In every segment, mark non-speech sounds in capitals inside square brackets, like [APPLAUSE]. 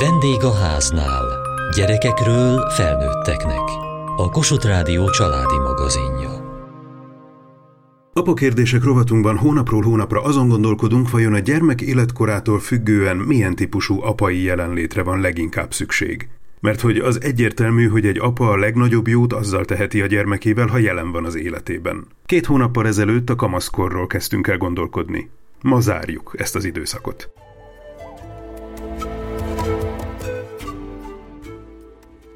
Vendég a háznál. Gyerekekről felnőtteknek. A Kossuth Rádió családi magazinja. Apa kérdések rovatunkban hónapról hónapra azon gondolkodunk, vajon a gyermek életkorától függően milyen típusú apai jelenlétre van leginkább szükség. Mert hogy az egyértelmű, hogy egy apa a legnagyobb jót azzal teheti a gyermekével, ha jelen van az életében. Két hónappal ezelőtt a kamaszkorról kezdtünk el gondolkodni. Ma zárjuk ezt az időszakot.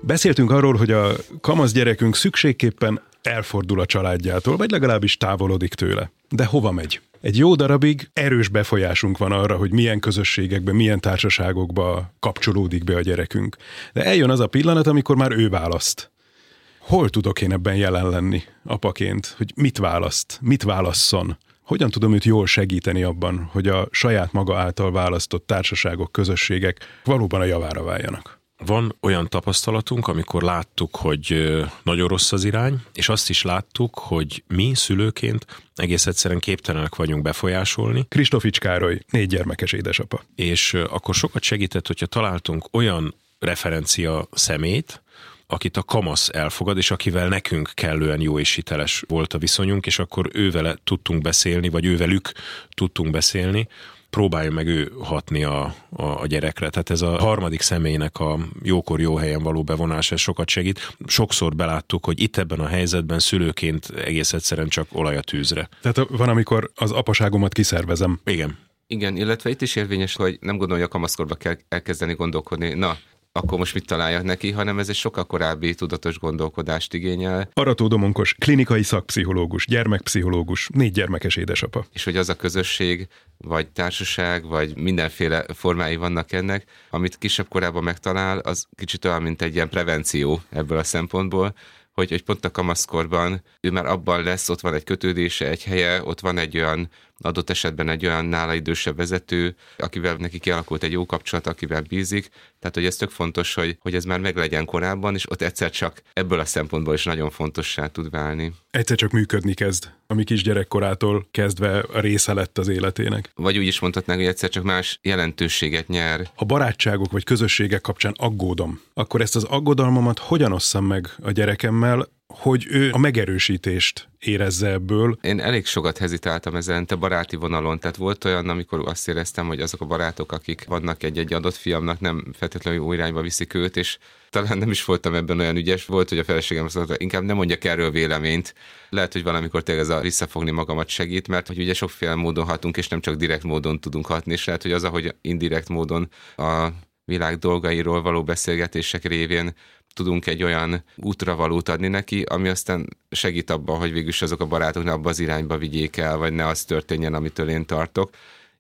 Beszéltünk arról, hogy a kamasz gyerekünk szükségképpen elfordul a családjától, vagy legalábbis távolodik tőle. De hova megy? Egy jó darabig erős befolyásunk van arra, hogy milyen közösségekbe, milyen társaságokba kapcsolódik be a gyerekünk. De eljön az a pillanat, amikor már ő választ. Hol tudok én ebben jelen lenni apaként? Hogy mit választ? Mit válasszon? Hogyan tudom őt jól segíteni abban, hogy a saját maga által választott társaságok, közösségek valóban a javára váljanak? Van olyan tapasztalatunk, amikor láttuk, hogy nagyon rossz az irány, és azt is láttuk, hogy mi szülőként egész egyszerűen képtelenek vagyunk befolyásolni. Kristofics Károly, négy gyermekes édesapa. És akkor sokat segített, hogyha találtunk olyan referencia szemét, akit a kamasz elfogad, és akivel nekünk kellően jó és hiteles volt a viszonyunk, és akkor ővele tudtunk beszélni, vagy ővelük tudtunk beszélni, próbálja meg ő hatni a, a, a gyerekre. Tehát ez a harmadik személynek a jókor jó helyen való bevonás, ez sokat segít. Sokszor beláttuk, hogy itt ebben a helyzetben szülőként egész egyszerűen csak olaj a tűzre. Tehát van, amikor az apaságomat kiszervezem. Igen. Igen, illetve itt is érvényes, hogy nem gondolja, kamaszkorba kell elkezdeni gondolkodni. Na, akkor most mit találjak neki, hanem ez egy sokkal korábbi tudatos gondolkodást igényel. Arató Domonkos, klinikai szakpszichológus, gyermekpszichológus, négy gyermekes édesapa. És hogy az a közösség, vagy társaság, vagy mindenféle formái vannak ennek, amit kisebb korában megtalál, az kicsit olyan, mint egy ilyen prevenció ebből a szempontból, hogy, hogy pont a kamaszkorban ő már abban lesz, ott van egy kötődése, egy helye, ott van egy olyan adott esetben egy olyan nála idősebb vezető, akivel neki kialakult egy jó kapcsolat, akivel bízik. Tehát, hogy ez tök fontos, hogy, hogy ez már meglegyen korábban, és ott egyszer csak ebből a szempontból is nagyon fontossá tud válni. Egyszer csak működni kezd, ami kis gyerekkorától kezdve a része lett az életének. Vagy úgy is mondhatnánk, hogy egyszer csak más jelentőséget nyer. Ha barátságok vagy közösségek kapcsán aggódom, akkor ezt az aggodalmamat hogyan osszam meg a gyerekemmel, hogy ő a megerősítést érezze ebből. Én elég sokat hezitáltam ezen a baráti vonalon, tehát volt olyan, amikor azt éreztem, hogy azok a barátok, akik vannak egy-egy adott fiamnak, nem feltétlenül jó irányba viszik őt, és talán nem is voltam ebben olyan ügyes, volt, hogy a feleségem azt mondta, inkább nem mondjak erről véleményt. Lehet, hogy valamikor tényleg ez a visszafogni magamat segít, mert hogy ugye sokféle módon hatunk, és nem csak direkt módon tudunk hatni, és lehet, hogy az, ahogy indirekt módon a világ dolgairól való beszélgetések révén tudunk egy olyan útravalót adni neki, ami aztán segít abban, hogy végülis azok a barátok ne abba az irányba vigyék el, vagy ne az történjen, amitől én tartok.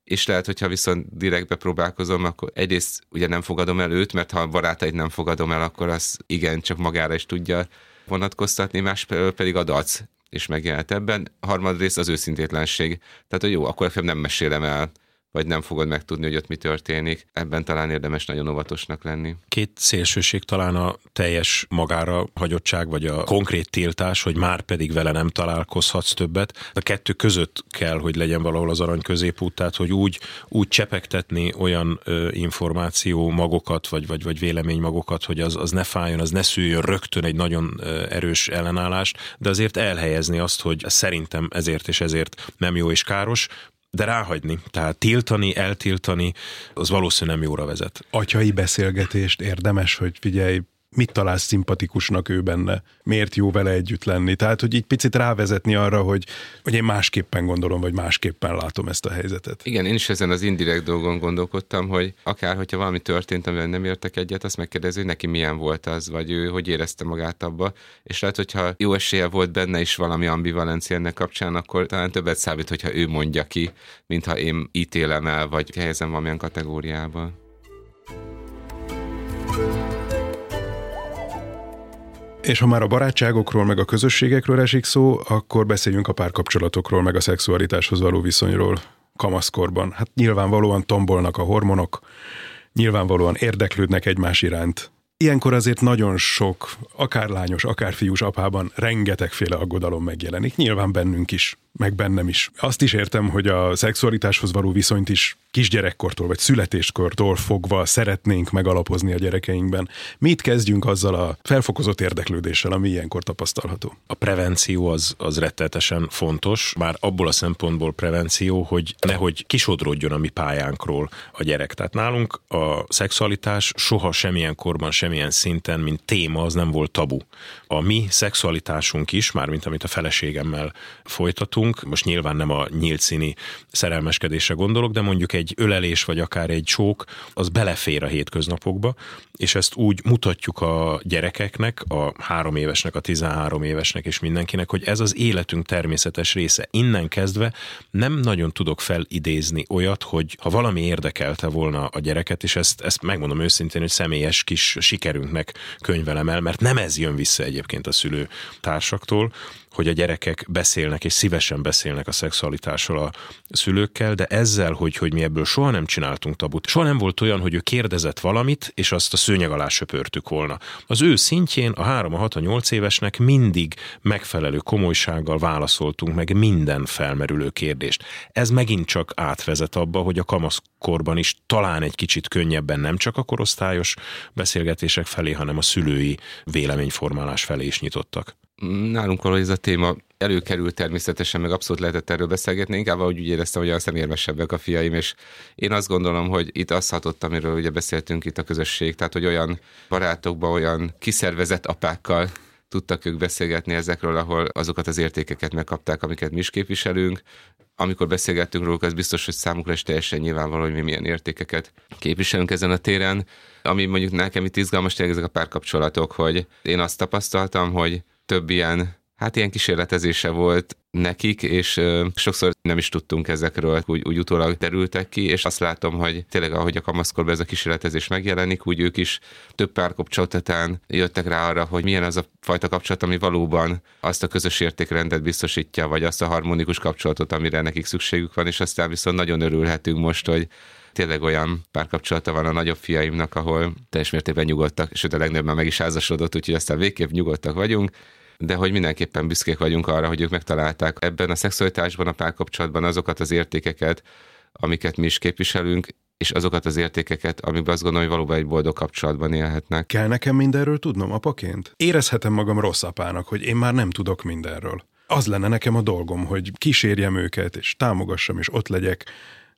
És lehet, hogyha viszont direktbe próbálkozom, akkor egyrészt ugye nem fogadom el őt, mert ha a barátait nem fogadom el, akkor az igen, csak magára is tudja vonatkoztatni, más pedig adsz és megjelent ebben. A harmadrészt az őszintétlenség. Tehát, hogy jó, akkor nem mesélem el vagy nem fogod megtudni, hogy ott mi történik. Ebben talán érdemes nagyon óvatosnak lenni. Két szélsőség talán a teljes magára hagyottság, vagy a konkrét tiltás, hogy már pedig vele nem találkozhatsz többet. A kettő között kell, hogy legyen valahol az arany középút, tehát hogy úgy, úgy csepegtetni olyan ö, információ magokat, vagy, vagy, vagy vélemény magokat, hogy az, az ne fájjon, az ne szüljön rögtön egy nagyon erős ellenállást, de azért elhelyezni azt, hogy szerintem ezért és ezért nem jó és káros, de ráhagyni, tehát tiltani, eltiltani, az valószínűleg nem jóra vezet. Atyai beszélgetést érdemes, hogy figyelj, mit találsz szimpatikusnak ő benne, miért jó vele együtt lenni. Tehát, hogy így picit rávezetni arra, hogy, hogy én másképpen gondolom, vagy másképpen látom ezt a helyzetet. Igen, én is ezen az indirekt dolgon gondolkodtam, hogy akár, hogyha valami történt, amivel nem értek egyet, azt megkérdezi, hogy neki milyen volt az, vagy ő hogy érezte magát abba. És lehet, hogyha jó esélye volt benne is valami ambivalencia ennek kapcsán, akkor talán többet számít, hogyha ő mondja ki, mintha én ítélem el, vagy helyezem valamilyen kategóriába. És ha már a barátságokról, meg a közösségekről esik szó, akkor beszéljünk a párkapcsolatokról, meg a szexualitáshoz való viszonyról kamaszkorban. Hát nyilvánvalóan tombolnak a hormonok, nyilvánvalóan érdeklődnek egymás iránt. Ilyenkor azért nagyon sok, akár lányos, akár fiús apában rengetegféle aggodalom megjelenik, nyilván bennünk is. Meg bennem is. Azt is értem, hogy a szexualitáshoz való viszonyt is kisgyerekkortól vagy születéskortól fogva szeretnénk megalapozni a gyerekeinkben. Mit kezdjünk azzal a felfokozott érdeklődéssel, ami ilyenkor tapasztalható? A prevenció az, az rettetesen fontos, már abból a szempontból prevenció, hogy nehogy kisodródjon a mi pályánkról a gyerek. Tehát nálunk a szexualitás soha semmilyen korban, semmilyen szinten, mint téma, az nem volt tabu. A mi szexualitásunk is, mármint amit a feleségemmel folytatunk, most nyilván nem a nyílt színi szerelmeskedésre gondolok, de mondjuk egy ölelés vagy akár egy csók, az belefér a hétköznapokba, és ezt úgy mutatjuk a gyerekeknek, a három évesnek, a 13 évesnek és mindenkinek, hogy ez az életünk természetes része. Innen kezdve nem nagyon tudok felidézni olyat, hogy ha valami érdekelte volna a gyereket, és ezt, ezt megmondom őszintén, hogy személyes kis sikerünknek könyvelem el, mert nem ez jön vissza egyébként a szülő társaktól, hogy a gyerekek beszélnek, és szívesen beszélnek a szexualitásról a szülőkkel, de ezzel, hogy, hogy mi ebből soha nem csináltunk tabut, soha nem volt olyan, hogy ő kérdezett valamit, és azt a szőnyeg alá söpörtük volna. Az ő szintjén a 3, a 6, a 8 évesnek mindig megfelelő komolysággal válaszoltunk meg minden felmerülő kérdést. Ez megint csak átvezet abba, hogy a kamaszkorban is talán egy kicsit könnyebben nem csak a korosztályos beszélgetések felé, hanem a szülői véleményformálás felé is nyitottak nálunk valahogy ez a téma előkerült természetesen, meg abszolút lehetett erről beszélgetni, inkább ahogy úgy éreztem, hogy a szemérmesebbek a fiaim, és én azt gondolom, hogy itt azt hatott, amiről ugye beszéltünk itt a közösség, tehát hogy olyan barátokban, olyan kiszervezett apákkal tudtak ők beszélgetni ezekről, ahol azokat az értékeket megkapták, amiket mi is képviselünk. Amikor beszélgettünk róluk, az biztos, hogy számukra is teljesen nyilvánvaló, hogy mi milyen értékeket képviselünk ezen a téren. Ami mondjuk nekem itt izgalmas, tényleg ezek a párkapcsolatok, hogy én azt tapasztaltam, hogy több ilyen hát ilyen kísérletezése volt nekik, és sokszor nem is tudtunk ezekről, úgy, úgy utólag derültek ki, és azt látom, hogy tényleg ahogy a kamaszkorban ez a kísérletezés megjelenik, úgy ők is több párkapcsolat után jöttek rá arra, hogy milyen az a fajta kapcsolat, ami valóban azt a közös értékrendet biztosítja, vagy azt a harmonikus kapcsolatot, amire nekik szükségük van, és aztán viszont nagyon örülhetünk most, hogy tényleg olyan párkapcsolata van a nagyobb fiaimnak, ahol teljes mértékben nyugodtak, sőt a legnagyobb már meg is házasodott, úgyhogy aztán végképp nyugodtak vagyunk, de hogy mindenképpen büszkék vagyunk arra, hogy ők megtalálták ebben a szexualitásban, a párkapcsolatban azokat az értékeket, amiket mi is képviselünk, és azokat az értékeket, amikben azt gondolom, hogy valóban egy boldog kapcsolatban élhetnek. Kell nekem mindenről tudnom apaként? Érezhetem magam rossz apának, hogy én már nem tudok mindenről. Az lenne nekem a dolgom, hogy kísérjem őket, és támogassam, és ott legyek,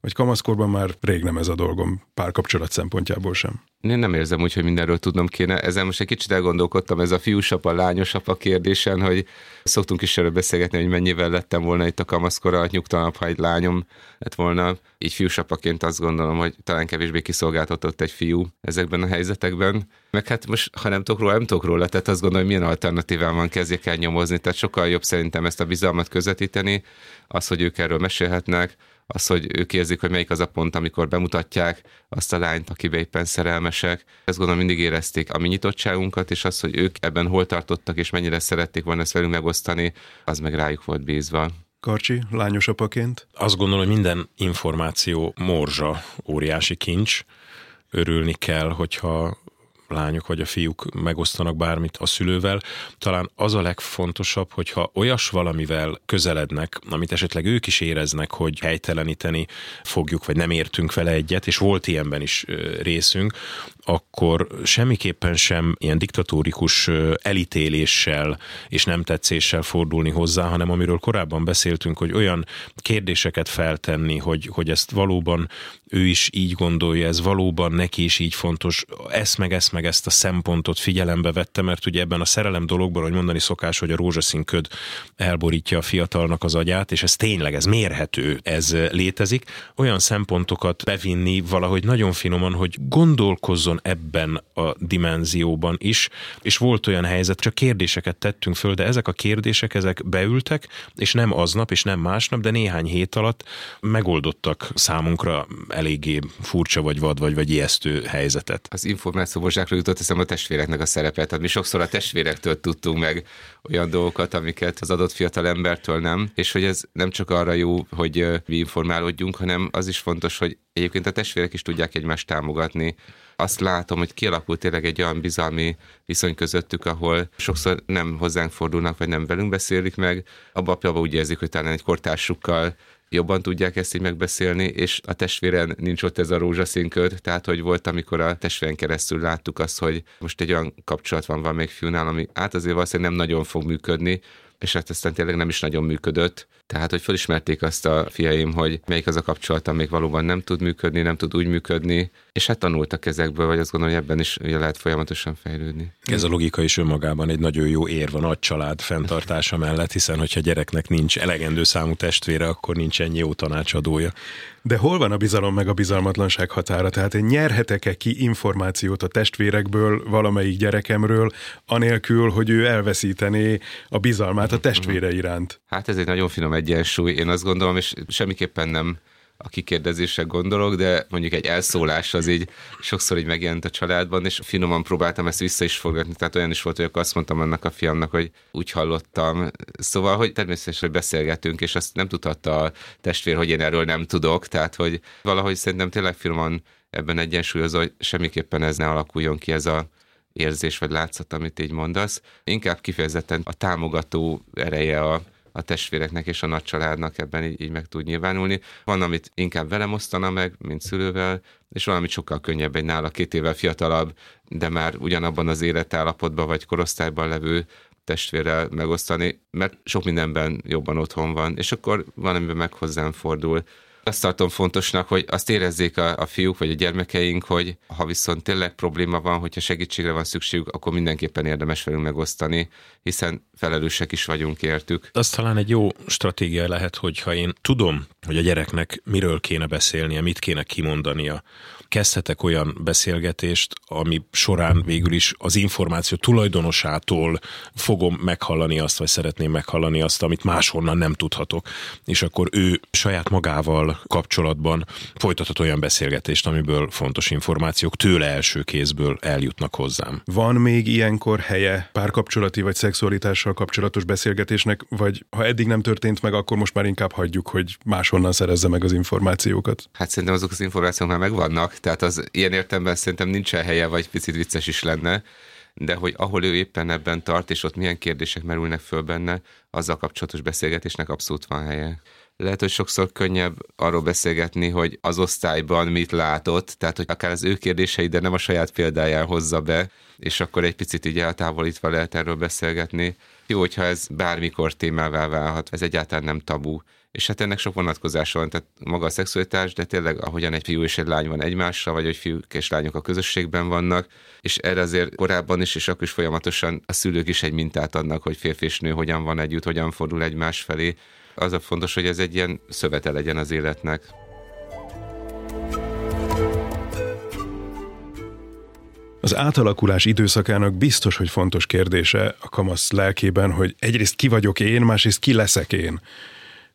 vagy kamaszkorban már rég nem ez a dolgom, párkapcsolat szempontjából sem. Én nem érzem úgy, hogy mindenről tudnom kéne. Ezen most egy kicsit elgondolkodtam, ez a fiúsapa, lányosapa kérdésen, hogy szoktunk is erről beszélgetni, hogy mennyivel lettem volna itt a kamaszkora, nyugtalanabb, ha egy lányom lett volna. Így fiúsapaként azt gondolom, hogy talán kevésbé kiszolgáltatott egy fiú ezekben a helyzetekben. Meg hát most, ha nem tudok róla, nem tudok róla, tehát azt gondolom, hogy milyen alternatíván van kezdjék el nyomozni. Tehát sokkal jobb szerintem ezt a bizalmat közvetíteni, az, hogy ők erről mesélhetnek, az, hogy ők érzik, hogy melyik az a pont, amikor bemutatják azt a lányt, akibe éppen szerelmesek. Ezt gondolom mindig érezték a mi nyitottságunkat, és az, hogy ők ebben hol tartottak, és mennyire szerették volna ezt velünk megosztani, az meg rájuk volt bízva. Karcsi, lányos apaként? Azt gondolom, hogy minden információ morzsa, óriási kincs. Örülni kell, hogyha lányok vagy a fiúk megosztanak bármit a szülővel. Talán az a legfontosabb, hogyha olyas valamivel közelednek, amit esetleg ők is éreznek, hogy helyteleníteni fogjuk, vagy nem értünk vele egyet, és volt ilyenben is részünk, akkor semmiképpen sem ilyen diktatórikus elítéléssel és nem tetszéssel fordulni hozzá, hanem amiről korábban beszéltünk, hogy olyan kérdéseket feltenni, hogy, hogy ezt valóban ő is így gondolja, ez valóban neki is így fontos, ezt meg ezt meg ezt a szempontot figyelembe vette, mert ugye ebben a szerelem dologban, hogy mondani szokás, hogy a rózsaszín köd elborítja a fiatalnak az agyát, és ez tényleg, ez mérhető, ez létezik. Olyan szempontokat bevinni valahogy nagyon finoman, hogy gondolkozzon ebben a dimenzióban is, és volt olyan helyzet, csak kérdéseket tettünk föl, de ezek a kérdések, ezek beültek, és nem aznap, és nem másnap, de néhány hét alatt megoldottak számunkra eléggé furcsa vagy vad vagy, vagy ijesztő helyzetet. Az információmozsákról jutott eszem a testvéreknek a szerepet. Tehát mi sokszor a testvérektől tudtunk meg olyan dolgokat, amiket az adott fiatal embertől nem, és hogy ez nem csak arra jó, hogy mi informálódjunk, hanem az is fontos, hogy egyébként a testvérek is tudják egymást támogatni. Azt látom, hogy kialakult tényleg egy olyan bizalmi viszony közöttük, ahol sokszor nem hozzánk fordulnak, vagy nem velünk beszélik meg. Abba a úgy érzik, hogy talán egy kortársukkal jobban tudják ezt így megbeszélni, és a testvéren nincs ott ez a rózsaszín kör, tehát hogy volt, amikor a testvéren keresztül láttuk azt, hogy most egy olyan kapcsolat van valamelyik fiúnál, ami át azért valószínűleg nem nagyon fog működni, és hát aztán tényleg nem is nagyon működött. Tehát, hogy felismerték azt a fiaim, hogy melyik az a kapcsolat, amik valóban nem tud működni, nem tud úgy működni, és hát tanultak ezekből, vagy azt gondolom, hogy ebben is lehet folyamatosan fejlődni. Ez a logika is önmagában egy nagyon jó érv a nagy család fenntartása mellett, hiszen hogyha gyereknek nincs elegendő számú testvére, akkor nincs ennyi jó tanácsadója. De hol van a bizalom meg a bizalmatlanság határa? Tehát én nyerhetek-e ki információt a testvérekből, valamelyik gyerekemről, anélkül, hogy ő elveszítené a bizalmát a testvére iránt? Hát ez egy nagyon finom egyensúly, én azt gondolom, és semmiképpen nem a kikérdezésre gondolok, de mondjuk egy elszólás az így sokszor így megjelent a családban, és finoman próbáltam ezt vissza is fogadni, tehát olyan is volt, hogy akkor azt mondtam annak a fiamnak, hogy úgy hallottam. Szóval, hogy természetesen hogy beszélgetünk, és azt nem tudhatta a testvér, hogy én erről nem tudok, tehát hogy valahogy szerintem tényleg finoman ebben egyensúlyozó, hogy semmiképpen ez ne alakuljon ki ez a érzés vagy látszat, amit így mondasz. Inkább kifejezetten a támogató ereje a a testvéreknek és a nagycsaládnak ebben így, így meg tud nyilvánulni. Van, amit inkább velem osztana meg, mint szülővel, és valamit sokkal könnyebb egy nála két évvel fiatalabb, de már ugyanabban az életállapotban vagy korosztályban levő testvérrel megosztani, mert sok mindenben jobban otthon van, és akkor van, amiben meg hozzám fordul azt tartom fontosnak, hogy azt érezzék a, a fiúk vagy a gyermekeink, hogy ha viszont tényleg probléma van, hogyha segítségre van szükségük, akkor mindenképpen érdemes velünk megosztani, hiszen felelősek is vagyunk értük. Az talán egy jó stratégia lehet, hogyha én tudom, hogy a gyereknek miről kéne beszélnie, mit kéne kimondania, kezdhetek olyan beszélgetést, ami során végül is az információ tulajdonosától fogom meghallani azt, vagy szeretném meghallani azt, amit máshonnan nem tudhatok. És akkor ő saját magával kapcsolatban folytathat olyan beszélgetést, amiből fontos információk tőle első kézből eljutnak hozzám. Van még ilyenkor helye párkapcsolati vagy szexualitással kapcsolatos beszélgetésnek, vagy ha eddig nem történt meg, akkor most már inkább hagyjuk, hogy máshonnan szerezze meg az információkat? Hát szerintem azok az információk már megvannak, tehát az ilyen értemben szerintem nincsen helye, vagy picit vicces is lenne, de hogy ahol ő éppen ebben tart, és ott milyen kérdések merülnek föl benne, azzal kapcsolatos beszélgetésnek abszolút van helye. Lehet, hogy sokszor könnyebb arról beszélgetni, hogy az osztályban mit látott, tehát hogy akár az ő kérdései, de nem a saját példáján hozza be, és akkor egy picit így eltávolítva lehet erről beszélgetni. Jó, hogyha ez bármikor témává válhat, ez egyáltalán nem tabu és hát ennek sok vonatkozása van, tehát maga a szexualitás, de tényleg ahogyan egy fiú és egy lány van egymással, vagy hogy fiúk és lányok a közösségben vannak, és erre azért korábban is, és akkor is folyamatosan a szülők is egy mintát adnak, hogy férfi és nő hogyan van együtt, hogyan fordul egymás felé. Az a fontos, hogy ez egy ilyen szövete legyen az életnek. Az átalakulás időszakának biztos, hogy fontos kérdése a kamasz lelkében, hogy egyrészt ki vagyok én, másrészt ki leszek én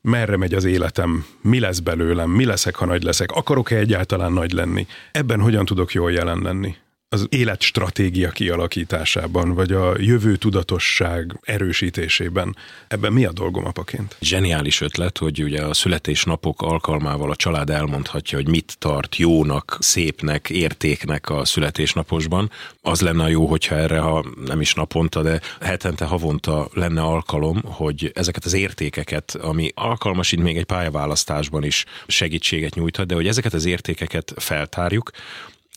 merre megy az életem, mi lesz belőlem, mi leszek, ha nagy leszek, akarok-e egyáltalán nagy lenni, ebben hogyan tudok jól jelen lenni az életstratégia kialakításában, vagy a jövő tudatosság erősítésében. Ebben mi a dolgom apaként? Zseniális ötlet, hogy ugye a születésnapok alkalmával a család elmondhatja, hogy mit tart jónak, szépnek, értéknek a születésnaposban. Az lenne a jó, hogyha erre, ha nem is naponta, de hetente, havonta lenne alkalom, hogy ezeket az értékeket, ami alkalmasít még egy pályaválasztásban is segítséget nyújthat, de hogy ezeket az értékeket feltárjuk,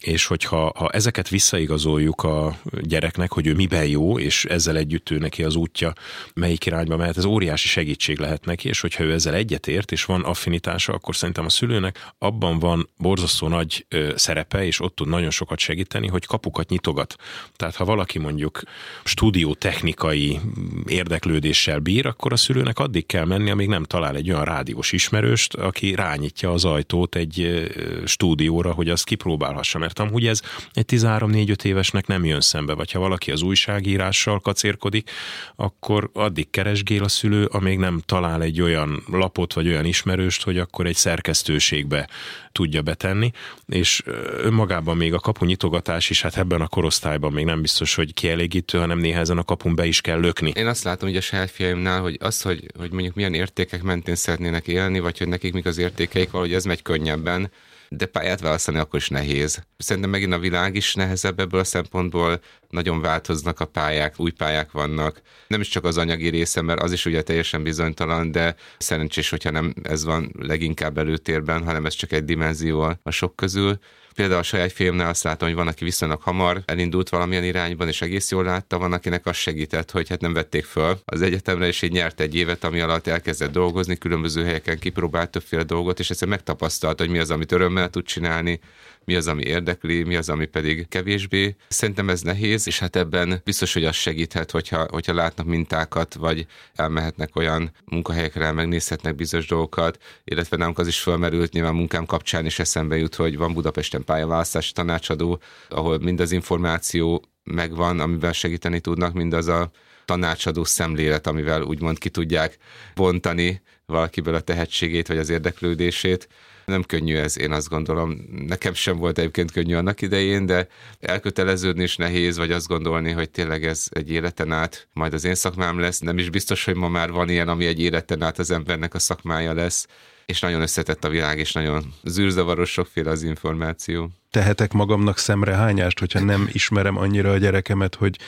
és hogyha ha ezeket visszaigazoljuk a gyereknek, hogy ő miben jó, és ezzel együtt ő neki az útja melyik irányba mehet, ez óriási segítség lehet neki, és hogyha ő ezzel egyetért, és van affinitása, akkor szerintem a szülőnek abban van borzasztó nagy szerepe, és ott tud nagyon sokat segíteni, hogy kapukat nyitogat. Tehát ha valaki mondjuk stúdió technikai érdeklődéssel bír, akkor a szülőnek addig kell menni, amíg nem talál egy olyan rádiós ismerőst, aki rányitja az ajtót egy stúdióra, hogy azt kipróbálhassa, mert mert amúgy ez egy 13-4-5 évesnek nem jön szembe, vagy ha valaki az újságírással kacérkodik, akkor addig keresgél a szülő, amíg nem talál egy olyan lapot, vagy olyan ismerőst, hogy akkor egy szerkesztőségbe tudja betenni, és önmagában még a kapu nyitogatás is, hát ebben a korosztályban még nem biztos, hogy kielégítő, hanem néha ezen a kapun be is kell lökni. Én azt látom, hogy a saját fiaimnál, hogy az, hogy, hogy mondjuk milyen értékek mentén szeretnének élni, vagy hogy nekik mik az értékeik, valahogy ez megy könnyebben, de pályát választani akkor is nehéz. Szerintem megint a világ is nehezebb ebből a szempontból, nagyon változnak a pályák, új pályák vannak. Nem is csak az anyagi része, mert az is ugye teljesen bizonytalan, de szerencsés, hogyha nem ez van leginkább előtérben, hanem ez csak egy dimenzió a sok közül. Például a saját filmnél azt látom, hogy van, aki viszonylag hamar elindult valamilyen irányban, és egész jól látta, van, akinek az segített, hogy hát nem vették föl az egyetemre, és így nyert egy évet, ami alatt elkezdett dolgozni, különböző helyeken kipróbált többféle dolgot, és ezt megtapasztalt, hogy mi az, amit örömmel tud csinálni, mi az, ami érdekli, mi az, ami pedig kevésbé. Szerintem ez nehéz, és hát ebben biztos, hogy az segíthet, hogyha, hogyha látnak mintákat, vagy elmehetnek olyan munkahelyekre, megnézhetnek bizonyos dolgokat, illetve nálunk az is felmerült, nyilván munkám kapcsán is eszembe jut, hogy van Budapesten pályaválasztási tanácsadó, ahol mind az információ megvan, amivel segíteni tudnak, mind az a tanácsadó szemlélet, amivel úgymond ki tudják bontani valakiből a tehetségét vagy az érdeklődését. Nem könnyű ez, én azt gondolom. Nekem sem volt egyébként könnyű annak idején, de elköteleződni is nehéz, vagy azt gondolni, hogy tényleg ez egy életen át majd az én szakmám lesz. Nem is biztos, hogy ma már van ilyen, ami egy életen át az embernek a szakmája lesz és nagyon összetett a világ, és nagyon zűrzavaros sokféle az információ. Tehetek magamnak szemrehányást, hogyha nem ismerem annyira a gyerekemet, hogy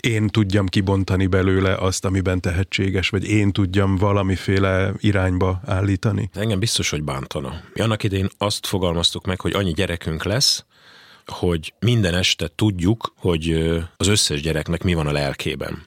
én tudjam kibontani belőle azt, amiben tehetséges, vagy én tudjam valamiféle irányba állítani? Engem biztos, hogy bántana. Annak idején azt fogalmaztuk meg, hogy annyi gyerekünk lesz, hogy minden este tudjuk, hogy az összes gyereknek mi van a lelkében.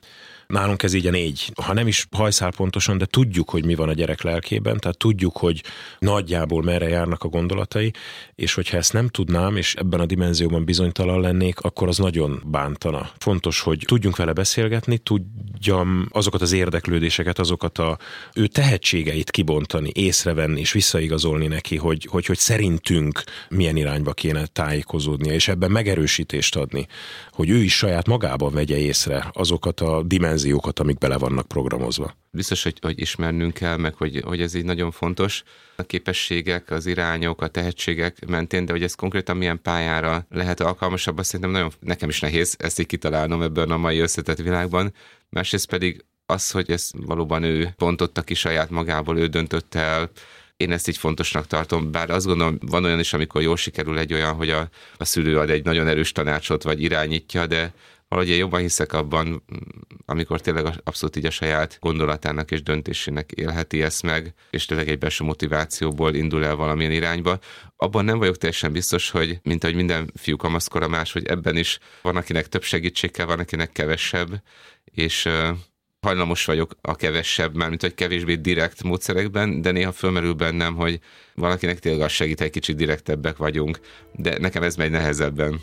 Nálunk ez így a négy. Ha nem is hajszál pontosan, de tudjuk, hogy mi van a gyerek lelkében, tehát tudjuk, hogy nagyjából merre járnak a gondolatai, és hogyha ezt nem tudnám, és ebben a dimenzióban bizonytalan lennék, akkor az nagyon bántana. Fontos, hogy tudjunk vele beszélgetni, tudjam azokat az érdeklődéseket, azokat a ő tehetségeit kibontani, észrevenni és visszaigazolni neki, hogy, hogy, hogy szerintünk milyen irányba kéne tájékozódnia, és ebben megerősítést adni, hogy ő is saját magában vegye észre azokat a dimenziókat, dimenziókat, amik bele vannak programozva. Biztos, hogy, hogy ismernünk kell, meg hogy, hogy ez így nagyon fontos. A képességek, az irányok, a tehetségek mentén, de hogy ez konkrétan milyen pályára lehet alkalmasabb, azt szerintem nagyon nekem is nehéz ezt így kitalálnom ebben a mai összetett világban. Másrészt pedig az, hogy ez valóban ő pontotta ki saját magából, ő döntött el, én ezt így fontosnak tartom, bár azt gondolom, van olyan is, amikor jól sikerül egy olyan, hogy a, a szülő ad egy nagyon erős tanácsot, vagy irányítja, de valahogy én jobban hiszek abban, amikor tényleg abszolút így a saját gondolatának és döntésének élheti ezt meg, és tényleg egy belső motivációból indul el valamilyen irányba. Abban nem vagyok teljesen biztos, hogy mint ahogy minden fiú kamaszkora más, hogy ebben is van, akinek több segítség kell, van, akinek kevesebb, és hajlamos vagyok a kevesebb, mármint hogy kevésbé direkt módszerekben, de néha fölmerül bennem, hogy valakinek tényleg az segít, egy kicsit direktebbek vagyunk, de nekem ez megy nehezebben.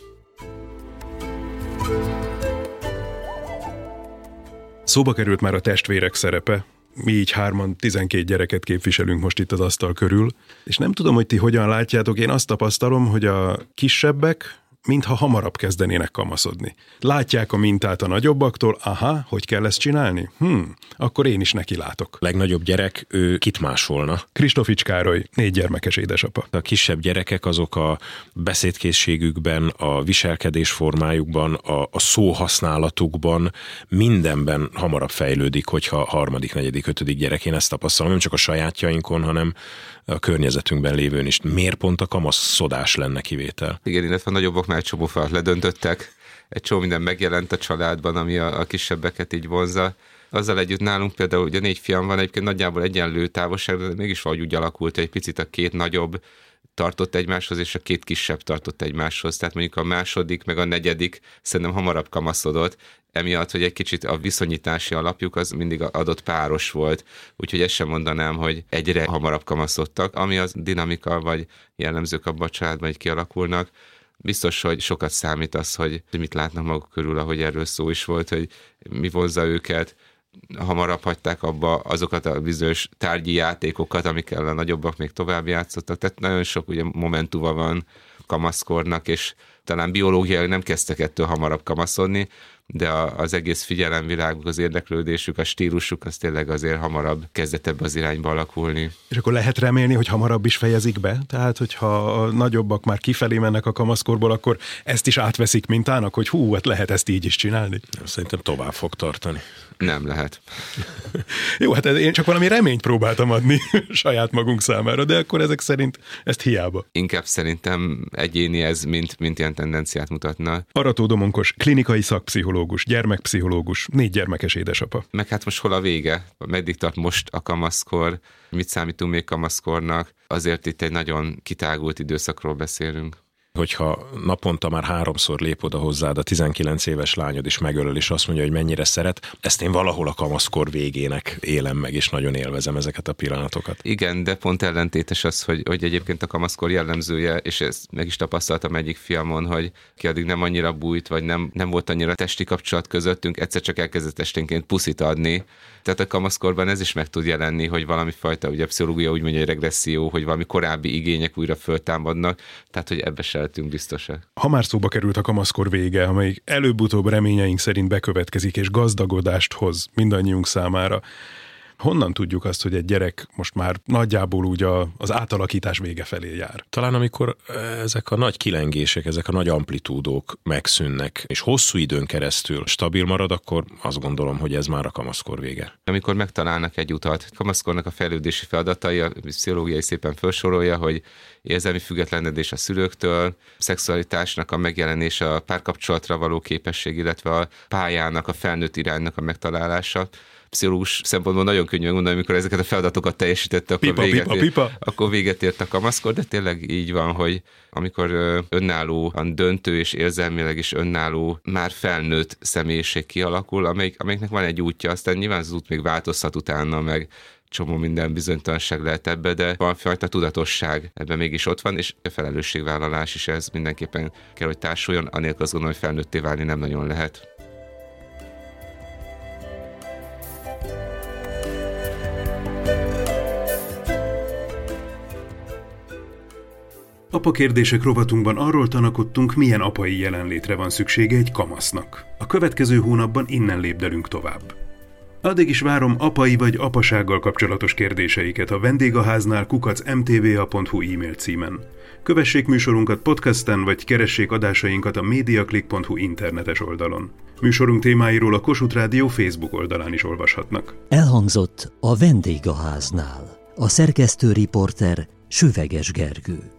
Szóba került már a testvérek szerepe, mi így hárman 12 gyereket képviselünk most itt az asztal körül, és nem tudom, hogy ti hogyan látjátok, én azt tapasztalom, hogy a kisebbek mintha hamarabb kezdenének kamaszodni. Látják a mintát a nagyobbaktól, aha, hogy kell ezt csinálni? Hm, akkor én is neki látok. Legnagyobb gyerek, ő kit másolna? Kristofics Károly, négy gyermekes édesapa. A kisebb gyerekek azok a beszédkészségükben, a viselkedés formájukban, a, a szóhasználatukban, mindenben hamarabb fejlődik, hogyha harmadik, negyedik, ötödik gyerek. Én ezt tapasztalom, nem csak a sajátjainkon, hanem a környezetünkben lévőn is. Miért pont a kamaszodás lenne kivétel? Igen, illetve a nagyobbak már egy csomó falat ledöntöttek. Egy csomó minden megjelent a családban, ami a, a kisebbeket így vonza. Azzal együtt nálunk például ugye négy fiam van, egyébként nagyjából egyenlő távolság, de mégis valahogy úgy alakult, hogy egy picit a két nagyobb tartott egymáshoz, és a két kisebb tartott egymáshoz. Tehát mondjuk a második, meg a negyedik szerintem hamarabb kamaszodott, emiatt, hogy egy kicsit a viszonyítási alapjuk az mindig adott páros volt, úgyhogy ezt sem mondanám, hogy egyre hamarabb kamaszodtak, ami az dinamika vagy jellemzők abban a családban, hogy kialakulnak. Biztos, hogy sokat számít az, hogy mit látnak maguk körül, ahogy erről szó is volt, hogy mi vonza őket, hamarabb hagyták abba azokat a bizonyos tárgyi játékokat, amikkel a nagyobbak még tovább játszottak. Tehát nagyon sok ugye momentuma van kamaszkornak, és talán biológiai nem kezdtek ettől hamarabb kamaszodni, de a, az egész figyelemviláguk, az érdeklődésük, a stílusuk, az tényleg azért hamarabb kezdett ebbe az irányba alakulni. És akkor lehet remélni, hogy hamarabb is fejezik be? Tehát, hogyha a nagyobbak már kifelé mennek a kamaszkorból, akkor ezt is átveszik mintának, hogy hú, hát lehet ezt így is csinálni? Szerintem tovább fog tartani. Nem lehet. [LAUGHS] Jó, hát én csak valami reményt próbáltam adni [LAUGHS] saját magunk számára, de akkor ezek szerint ezt hiába. Inkább szerintem egyéni ez, mint, mint ilyen tendenciát mutatna. Arató Domonkos, klinikai szakpszichológus, gyermekpszichológus, négy gyermekes édesapa. Meg hát most hol a vége? Meddig tart most a kamaszkor? Mit számítunk még kamaszkornak? Azért itt egy nagyon kitágult időszakról beszélünk hogyha naponta már háromszor lép oda hozzád a 19 éves lányod is megölöl, és azt mondja, hogy mennyire szeret, ezt én valahol a kamaszkor végének élem meg, és nagyon élvezem ezeket a pillanatokat. Igen, de pont ellentétes az, hogy, hogy egyébként a kamaszkor jellemzője, és ezt meg is tapasztaltam egyik fiamon, hogy ki addig nem annyira bújt, vagy nem, nem volt annyira testi kapcsolat közöttünk, egyszer csak elkezdett esténként puszit adni. Tehát a kamaszkorban ez is meg tud jelenni, hogy valami fajta, ugye a pszichológia úgy mondja, hogy regresszió, hogy valami korábbi igények újra föltámadnak, tehát hogy ebbe se lehetünk biztosak. Ha már szóba került a kamaszkor vége, amely előbb-utóbb reményeink szerint bekövetkezik és gazdagodást hoz mindannyiunk számára, Honnan tudjuk azt, hogy egy gyerek most már nagyjából úgy a, az átalakítás vége felé jár? Talán amikor ezek a nagy kilengések, ezek a nagy amplitúdók megszűnnek, és hosszú időn keresztül stabil marad, akkor azt gondolom, hogy ez már a kamaszkor vége. Amikor megtalálnak egy utat, a kamaszkornak a fejlődési feladatai, a pszichológiai szépen felsorolja, hogy érzelmi függetlenedés a szülőktől, szexualitásnak a megjelenése, a párkapcsolatra való képesség, illetve a pályának, a felnőtt iránynak a megtalálása pszichológus szempontból nagyon könnyű megmondani, amikor ezeket a feladatokat teljesítette, akkor, pipa, véget, pipa, pipa. akkor véget ért a kamaszkor, de tényleg így van, hogy amikor önállóan döntő és érzelmileg is önálló, már felnőtt személyiség kialakul, amelyik, amelyiknek van egy útja, aztán nyilván az út még változhat utána, meg csomó minden bizonytalanság lehet ebbe, de van fajta tudatosság ebben mégis ott van, és a felelősségvállalás is ez mindenképpen kell, hogy társuljon, anélkül azt gondolom, hogy felnőtté válni nem nagyon lehet. Apa kérdések rovatunkban arról tanakodtunk, milyen apai jelenlétre van szüksége egy kamasznak. A következő hónapban innen lépdelünk tovább. Addig is várom apai vagy apasággal kapcsolatos kérdéseiket a vendégháznál kukacmtva.hu e-mail címen. Kövessék műsorunkat podcasten, vagy keressék adásainkat a mediaclick.hu internetes oldalon. Műsorunk témáiról a Kossuth Rádió Facebook oldalán is olvashatnak. Elhangzott a vendégháznál. A szerkesztő riporter Süveges Gergő.